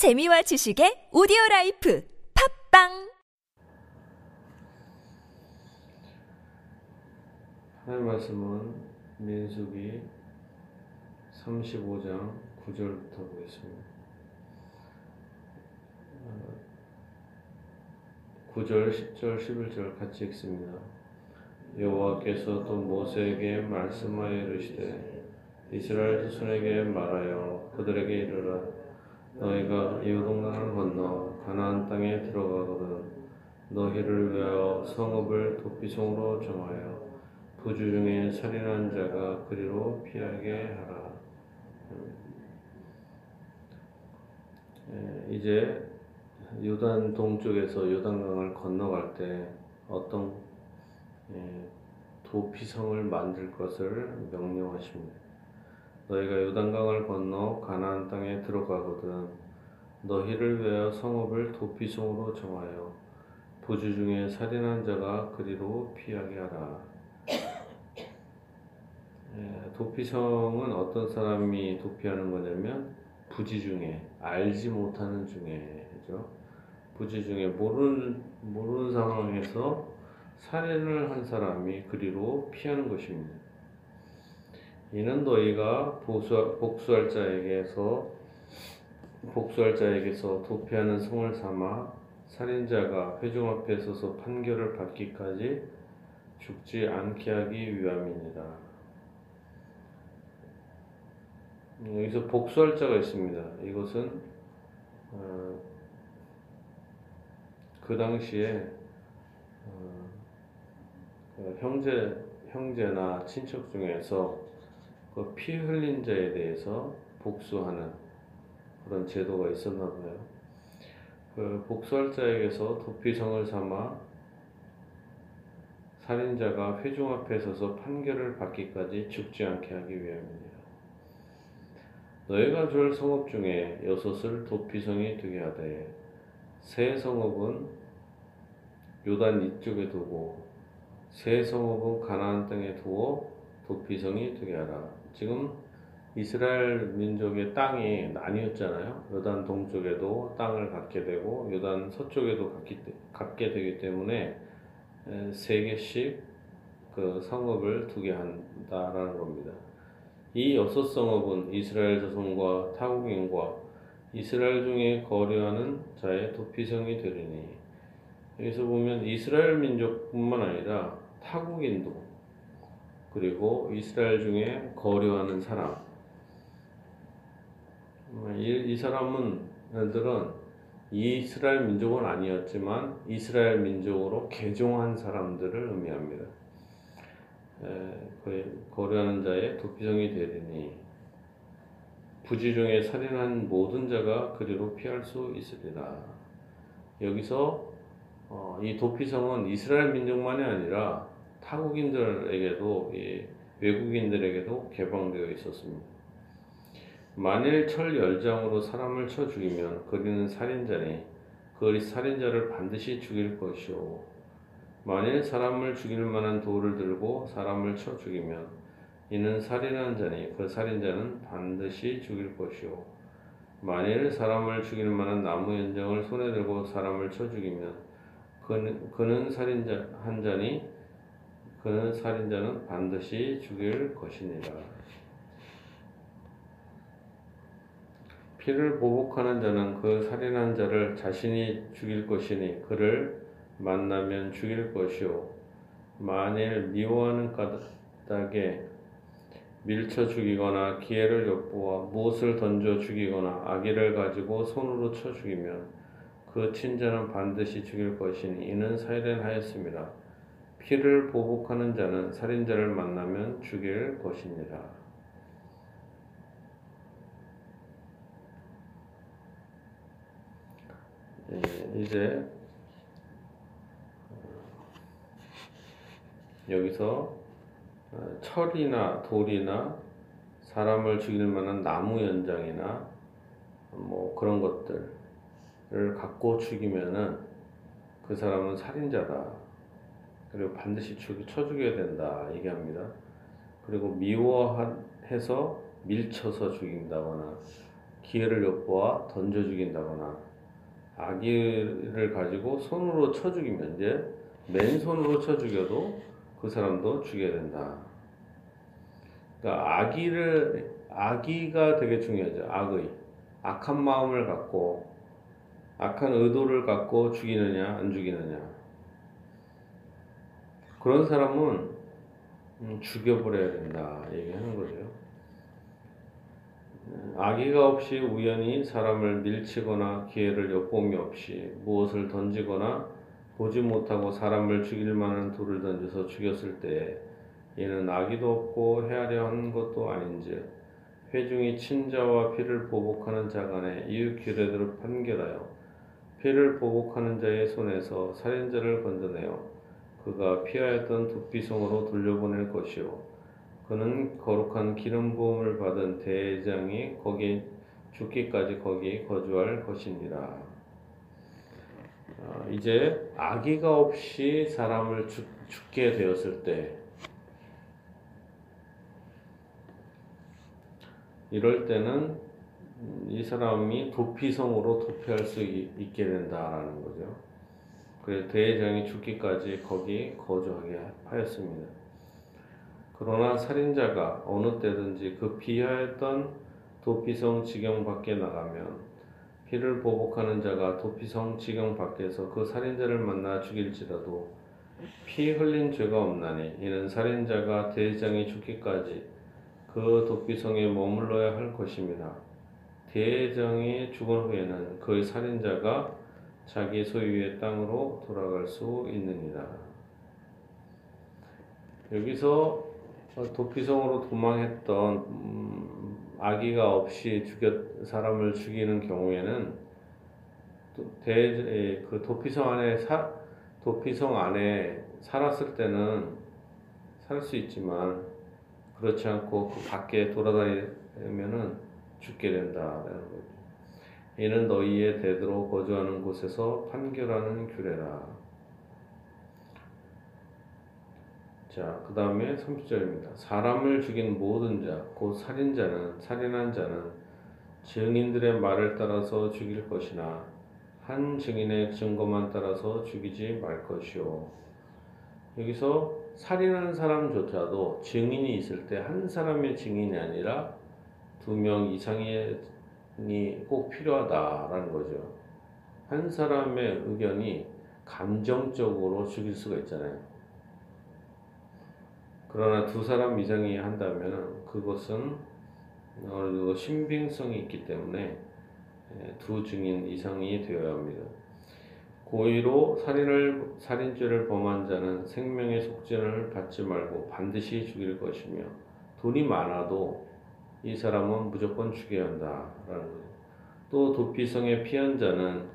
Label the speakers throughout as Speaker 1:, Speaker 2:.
Speaker 1: 재미와 지식의 오디오 라이프 팝빵
Speaker 2: 하나님 말씀은 민수기 35장 9절부터 보겠습니다. 어, 9절, 10절, 11절 같이 읽습니다. 여호와께서 또 모세에게 말씀하여 이르시되 이스라엘 자손에게 말하여 그들에게 이르라 너희가 요동강을 건너 가나안 땅에 들어가거든 너희를 위하여 성읍을 도피성으로 정하여 부주 중에 살인한 자가 그리로 피하게 하라. 예, 이제 요단 동쪽에서 요단강을 건너갈 때 어떤 예, 도피성을 만들 것을 명령하십니다. 너희가 요단강을 건너 가나안 땅에 들어가거든 너희를 위하여 성읍을 도피성으로 정하여 부주 중에 살인한 자가 그리로 피하게 하라. 예, 도피성은 어떤 사람이 도피하는 거냐면 부지 중에 알지 못하는 중에죠. 부지 중에 모르는 모르는 상황에서 살인을 한 사람이 그리로 피하는 것입니다. 이는 너희가 보수, 복수할 자에게서 복수할 자에게서 도피하는 성을 삼아 살인자가 회중 앞에 서서 판결을 받기까지 죽지 않게 하기 위함이니라. 여기서 복수할 자가 있습니다. 이것은 어, 그 당시에 어, 그 형제 형제나 친척 중에서 그 피 흘린 자에 대해서 복수하는 그런 제도가 있었나 봐요. 그 복수할 자에게서 도피성을 삼아 살인자가 회중 앞에 서서 판결을 받기까지 죽지 않게 하기 위함입니다. 너희가 줄 성읍 중에 여섯을 도피성이 되게 하되 세 성읍은 요단 이쪽에 두고 세 성읍은 가나안 땅에 두어 도피성이 되게 하라. 지금 이스라엘 민족의 땅이 나뉘었잖아요. 요단 동쪽에도 땅을 갖게 되고 요단 서쪽에도 갖게 되기 때문에 세 개씩 그 성읍을 두게 한다라는 겁니다. 이 여섯 성읍은 이스라엘 자손과 타국인과 이스라엘 중에 거류하는 자의 도피성이 되리니 여기서 보면 이스라엘 민족뿐만 아니라 타국인도 그리고 이스라엘 중에 거류하는 사람 이, 이 사람은 들은 이스라엘 민족은 아니었지만 이스라엘 민족으로 개종한 사람들을 의미합니다. 거래하는 자의 도피성이 되리니 부지 중에 살인한 모든 자가 그리로 피할 수 있으리라. 여기서 어, 이 도피성은 이스라엘 민족만이 아니라 타국인들에게도 외국인들에게도 개방되어 있었습니다. 만일 철 열장으로 사람을 쳐 죽이면 그리는 살인자니 그 살인자를 반드시 죽일 것이오. 만일 사람을 죽일 만한 돌을 들고 사람을 쳐 죽이면 이는 살인한 자니 그 살인자는 반드시 죽일 것이오. 만일 사람을 죽일 만한 나무 연장을 손에 들고 사람을 쳐 죽이면 그는, 그는 살인자 한 자니 그는 살인자는 반드시 죽일 것이니라. 피를 보복하는 자는 그 살인한 자를 자신이 죽일 것이니 그를 만나면 죽일 것이요 만일 미워하는 까닭에 밀쳐 죽이거나 기회를 엿보아 무엇을 던져 죽이거나 아기를 가지고 손으로 쳐 죽이면 그 친자는 반드시 죽일 것이니 이는 살인하였습니다. 피를 보복하는 자는 살인자를 만나면 죽일 것이니라. 예, 이제 여기서 어, 철이나 돌이나 사람을 죽일 만한 나무 연장이나 뭐 그런 것들을 갖고 죽이면은 그 사람은 살인자다. 그리고 반드시 죽이 쳐 죽여야 된다 얘기합니다. 그리고 미워해서 밀쳐서 죽인다거나 기회를 엿보아 던져 죽인다거나 아기를 가지고 손으로 쳐 죽이면 이제 맨손으로 쳐 죽여도 그 사람도 죽여야 된다. 그러니까 아기를 아기가 되게 중요하죠. 악의 악한 마음을 갖고 악한 의도를 갖고 죽이느냐 안 죽이느냐 그런 사람은 음, 죽여버려야 된다 얘기하는 거죠. 아기가 없이 우연히 사람을 밀치거나 기회를 엿봄이 없이 무엇을 던지거나 보지 못하고 사람을 죽일 만한 돌을 던져서 죽였을 때 얘는 악의도 없고 헤아려 한 것도 아닌즉 회중이 친자와 피를 보복하는 자 간에 이웃 규례대로 판결하여 피를 보복하는 자의 손에서 살인자를 건져내어 그가 피하였던 두피성으로 돌려보낼 것이요 그는 거룩한 기름 부음을 받은 대장이 거기 죽기까지 거기 거주할 것입니다. 어, 이제 아기가 없이 사람을 죽, 죽게 되었을 때 이럴 때는 이 사람이 도피성으로 도피할 수 있게 된다라는 거죠. 그래서 대장이 죽기까지 거기 거주하게 하였습니다. 그러나 살인자가 어느 때든지 그 비하였던 도피성 지경 밖에 나가면 피를 보복하는 자가 도피성 지경 밖에서 그 살인자를 만나 죽일지라도 피 흘린 죄가 없나니 이는 살인자가 대장이 죽기까지 그 도피성에 머물러야 할 것입니다. 대장이 죽은 후에는 그 살인자가 자기 소유의 땅으로 돌아갈 수 있느니라. 여기서 어, 도피성으로 도망했던 음, 아기가 없이 죽였 사람을 죽이는 경우에는 대, 그 도피성 안에 사, 도피성 안에 살았을 때는 살 수 있지만 그렇지 않고 그 밖에 돌아다니면은 죽게 된다라는 거죠. 이는 너희의 대대로 거주하는 곳에서 판결하는 규례라. 자, 그 다음에 30절입니다. 사람을 죽인 모든 자, 곧 살인자는, 살인한 자는 증인들의 말을 따라서 죽일 것이나 한 증인의 증거만 따라서 죽이지 말 것이요. 여기서 살인한 사람조차도 증인이 있을 때 한 사람의 증인이 아니라 두 명 이상 이꼭 필요하다라는 거죠. 한 사람의 의견이 감정적으로 죽일 수가 있잖아요. 그러나 두 사람 이상이 한다면 그것은 어느 정도 신빙성이 있기 때문에 예, 두 증인 이상이 되어야 합니다. 고의로 살인을 살인죄를 범한 자는 생명의 속죄를 받지 말고 반드시 죽일 것이며 돈이 많아도 이 사람은 무조건 죽여야 거죠. 또 도피성에 피한 자는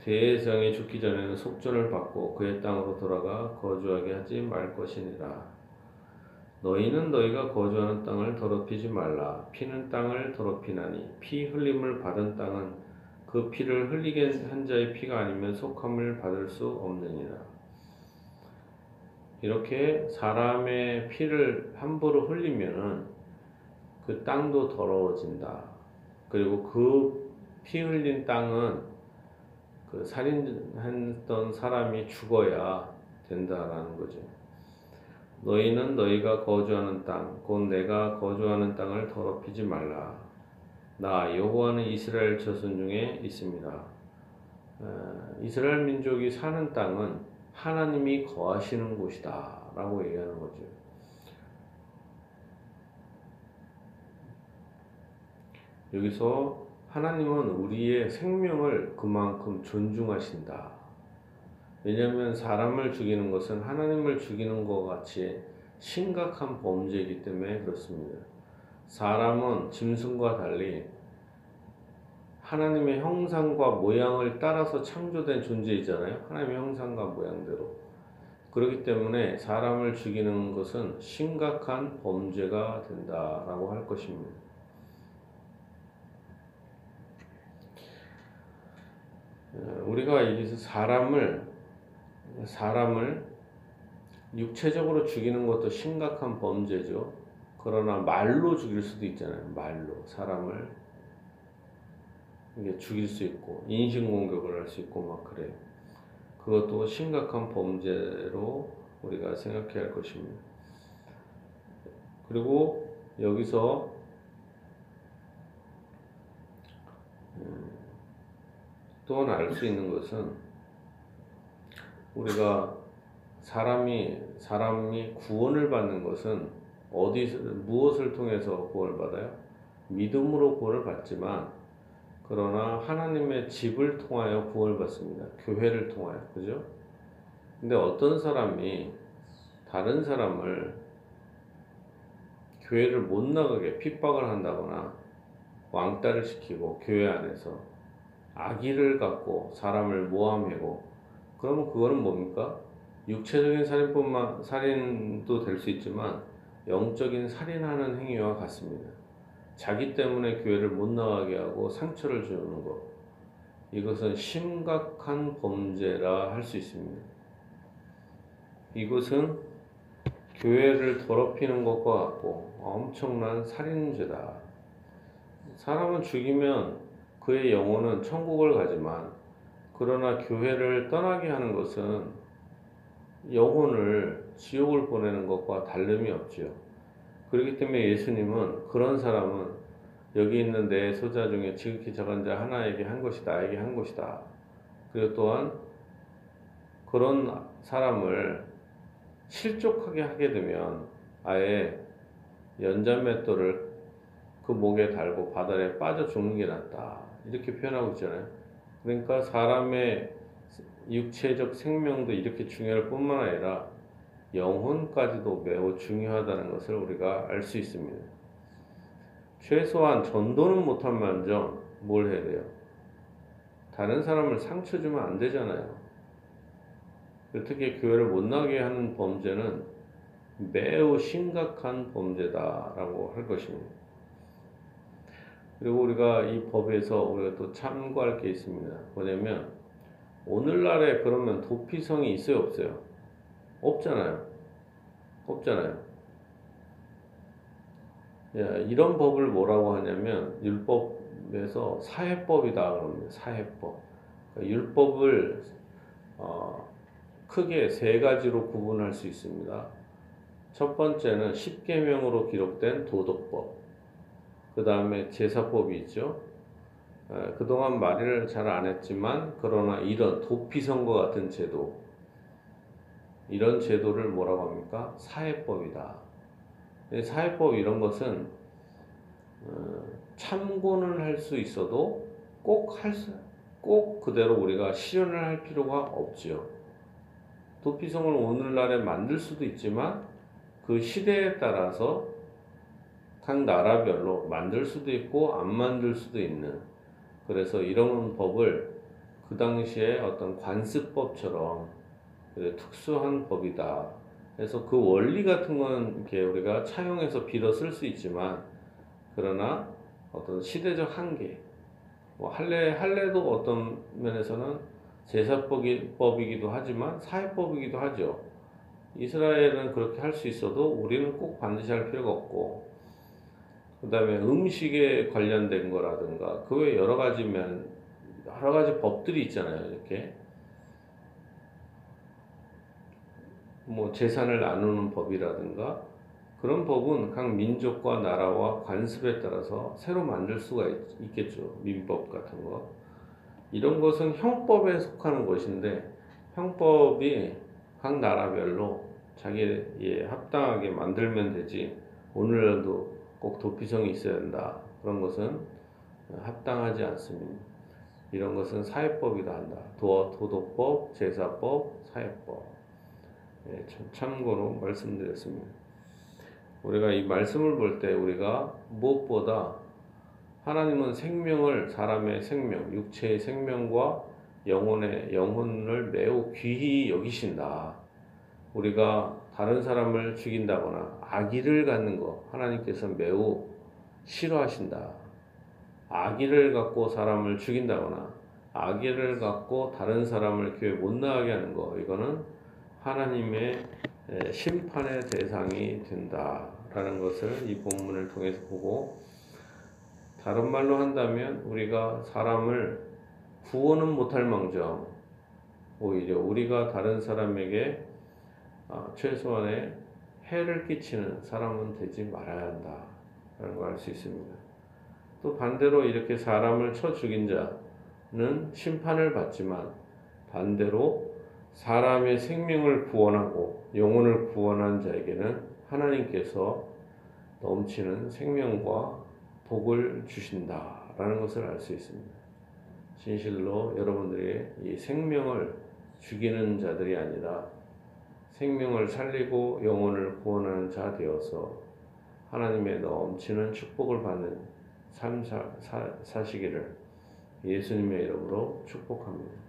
Speaker 2: 대성에 죽기 전에는 속전을 받고 그의 땅으로 돌아가 거주하게 하지 말 것이니라. 너희는 너희가 거주하는 땅을 더럽히지 말라. 피는 땅을 더럽히나니 피 흘림을 받은 땅은 그 피를 흘리게 한 자의 피가 아니면 속함을 받을 수 없느니라. 이렇게 사람의 피를 함부로 흘리면은 그 땅도 더러워진다. 그리고 그 피 흘린 땅은 그 살인했던 사람이 죽어야 된다라는 거죠. 너희는 너희가 거주하는 땅, 곧 내가 거주하는 땅을 더럽히지 말라. 나 여호와는 이스라엘 자손 중에 있습니다. 이스라엘 민족이 사는 땅은 하나님이 거하시는 곳이다라고 얘기하는 거죠. 여기서 하나님은 우리의 생명을 그만큼 존중하신다. 왜냐하면 사람을 죽이는 것은 하나님을 죽이는 것 같이 심각한 범죄이기 때문에 그렇습니다. 사람은 짐승과 달리 하나님의 형상과 모양을 따라서 창조된 존재이잖아요. 하나님의 형상과 모양대로. 그렇기 때문에 사람을 죽이는 것은 심각한 범죄가 된다라고 할 것입니다. 우리가 여기서 사람을 사람을 육체적으로 죽이는 것도 심각한 범죄죠. 그러나 말로 죽일 수도 있잖아요. 말로 사람을 이게 죽일 수 있고 인신 공격을 할 수 있고 막 그래요. 그것도 심각한 범죄로 우리가 생각해야 할 것입니다. 그리고 여기서 또 하나 알수 있는 것은 우리가 사람이 사람이 구원을 받는 것은 어디 무엇을 통해서 구원을 받아요? 믿음으로 구원을 받지만 그러나 하나님의 집을 통하여 구원을 받습니다. 교회를 통하여 그죠? 근데 어떤 사람이 다른 사람을 교회를 못 나가게 핍박을 한다거나 왕따를 시키고 교회 안에서 악의를 갖고 사람을 모함하고 그러면 그거는 뭡니까? 육체적인 살인뿐만 살인도 될 수 있지만 영적인 살인하는 행위와 같습니다. 자기 때문에 교회를 못 나가게 하고 상처를 주는 것. 이것은 심각한 범죄라 할 수 있습니다. 이것은 교회를 더럽히는 것과 같고 엄청난 살인죄다. 사람은 죽이면 그의 영혼은 천국을 가지만 그러나 교회를 떠나게 하는 것은 영혼을 지옥을 보내는 것과 다름이 없지요. 그렇기 때문에 예수님은 그런 사람은 여기 있는 내 소자 중에 지극히 작은 자 하나에게 한 것이 나에게 한 것이다. 그리고 또한 그런 사람을 실족하게 하게 되면 아예 연자맷돌을 그 목에 달고 바다에 빠져 죽는 게 낫다. 이렇게 표현하고 있잖아요. 그러니까 사람의 육체적 생명도 이렇게 중요할 뿐만 아니라 영혼까지도 매우 중요하다는 것을 우리가 알 수 있습니다. 최소한 전도는 못한 만정 뭘 해야 돼요? 다른 사람을 상처 주면 안 되잖아요. 특히 교회를 못 나게 하는 범죄는 매우 심각한 범죄다라고 할 것입니다. 그리고 우리가 이 법에서 우리가 또 참고할 게 있습니다. 뭐냐면 오늘날에 그러면 도피성이 있어요, 없어요? 없잖아요. 없잖아요. 이런 법을 뭐라고 하냐면 율법에서 사회법이다 그럽니다. 사회법. 그러니까 율법을 어, 크게 세 가지로 구분할 수 있습니다. 첫 번째는 십계명으로 기록된 도덕법. 그 다음에 제사법이 있죠. 그동안 말을 잘 안 했지만 그러나 이런 도피성과 같은 제도 이런 제도를 뭐라고 합니까? 사회법이다. 사회법 이런 것은 어, 참고는 할 수 있어도 꼭 할 수, 꼭 그대로 우리가 실현을 할 필요가 없지요. 도피성을 오늘날에 만들 수도 있지만 그 시대에 따라서 각 나라별로 만들 수도 있고 안 만들 수도 있는 그래서 이런 법을 그 당시에 어떤 관습법처럼 특수한 법이다. 그래서 그 원리 같은 건 이렇게 우리가 차용해서 빌어 쓸 수 있지만 그러나 어떤 시대적 한계, 뭐 할례 할례도 어떤 면에서는 제사법이기도 하지만 사회법이기도 하죠. 이스라엘은 그렇게 할 수 있어도 우리는 꼭 반드시 할 필요가 없고 그 다음에 음식에 관련된 거라든가 그 외 여러 가지 면 여러 가지 법들이 있잖아요. 이렇게 뭐 재산을 나누는 법이라든가 그런 법은 각 민족과 나라와 관습에 따라서 새로 만들 수가 있, 겠죠 민법 같은 거. 이런 것은 형법에 속하는 것인데 형법이 각 나라별로 자기에 합당하게 만들면 되지 오늘날도 꼭 도피성이 있어야 한다. 그런 것은 합당하지 않습니다. 이런 것은 사회법이다 한다. 도, 도덕법, 제사법, 사회법. 예, 참고로 말씀드렸습니다. 우리가 이 말씀을 볼 때 우리가 무엇보다 하나님은 생명을 사람의 생명, 육체의 생명과 영혼의 영혼을 매우 귀히 여기신다. 우리가 다른 사람을 죽인다거나 악의를 갖는 것 하나님께서 매우 싫어하신다. 악의를 갖고 사람을 죽인다거나 악의를 갖고 다른 사람을 교회 못 나가게 하는 것 이거는 하나님의 심판의 대상이 된다라는 것을 이 본문을 통해서 보고 다른 말로 한다면 우리가 사람을 구원은 못할 망정 오히려 우리가 다른 사람에게 아, 최소한의 해를 끼치는 사람은 되지 말아야 한다라는 걸 알 수 있습니다. 또 반대로 이렇게 사람을 쳐 죽인 자는 심판을 받지만 반대로 사람의 생명을 구원하고 영혼을 구원한 자에게는 하나님께서 넘치는 생명과 복을 주신다라는 것을 알 수 있습니다. 진실로 여러분들이 이 생명을 죽이는 자들이 아니라 생명을 살리고 영혼을 구원하는 자 되어서 하나님의 넘치는 축복을 받는 삶 사, 사, 사시기를 예수님의 이름으로 축복합니다.